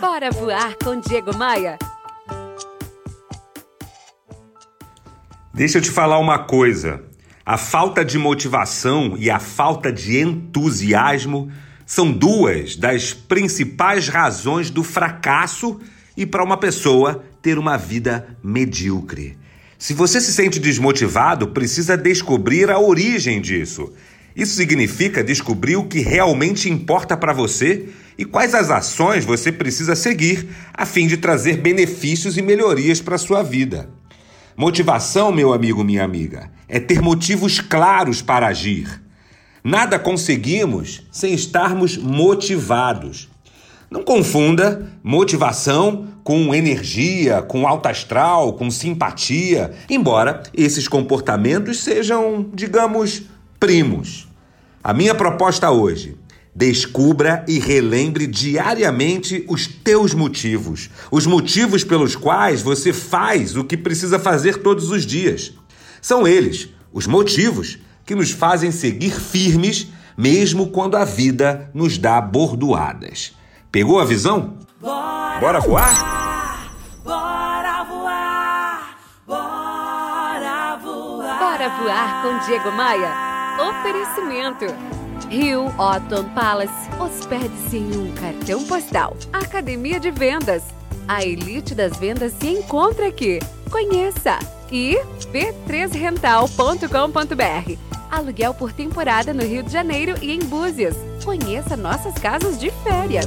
Bora voar com Diego Maia. Deixa eu te falar uma coisa. A falta de motivação e a falta de entusiasmo são duas das principais razões do fracasso e para uma pessoa ter uma vida medíocre. Se você se sente desmotivado, precisa descobrir a origem disso. Isso significa descobrir o que realmente importa para você e quais as ações você precisa seguir a fim de trazer benefícios e melhorias para a sua vida. Motivação, meu amigo, minha amiga, é ter motivos claros para agir. Nada conseguimos sem estarmos motivados. Não confunda motivação com energia, com alta astral, com simpatia, embora esses comportamentos sejam, digamos, primos. A minha proposta hoje Descubra e relembre diariamente os teus motivos, os motivos pelos quais você faz o que precisa fazer todos os dias. São eles, os motivos, que nos fazem seguir firmes, mesmo quando a vida nos dá bordoadas. Pegou a visão? Bora, Bora voar? Bora voar! Bora voar! Bora voar com Diego Maia. Oferecimento. Rio Otton Palace. Hospede-se em um cartão postal. Academia de Vendas. A elite das vendas se encontra aqui. Conheça! E b3rental.com.br. Aluguel por temporada no Rio de Janeiro e em Búzios. Conheça nossas casas de férias.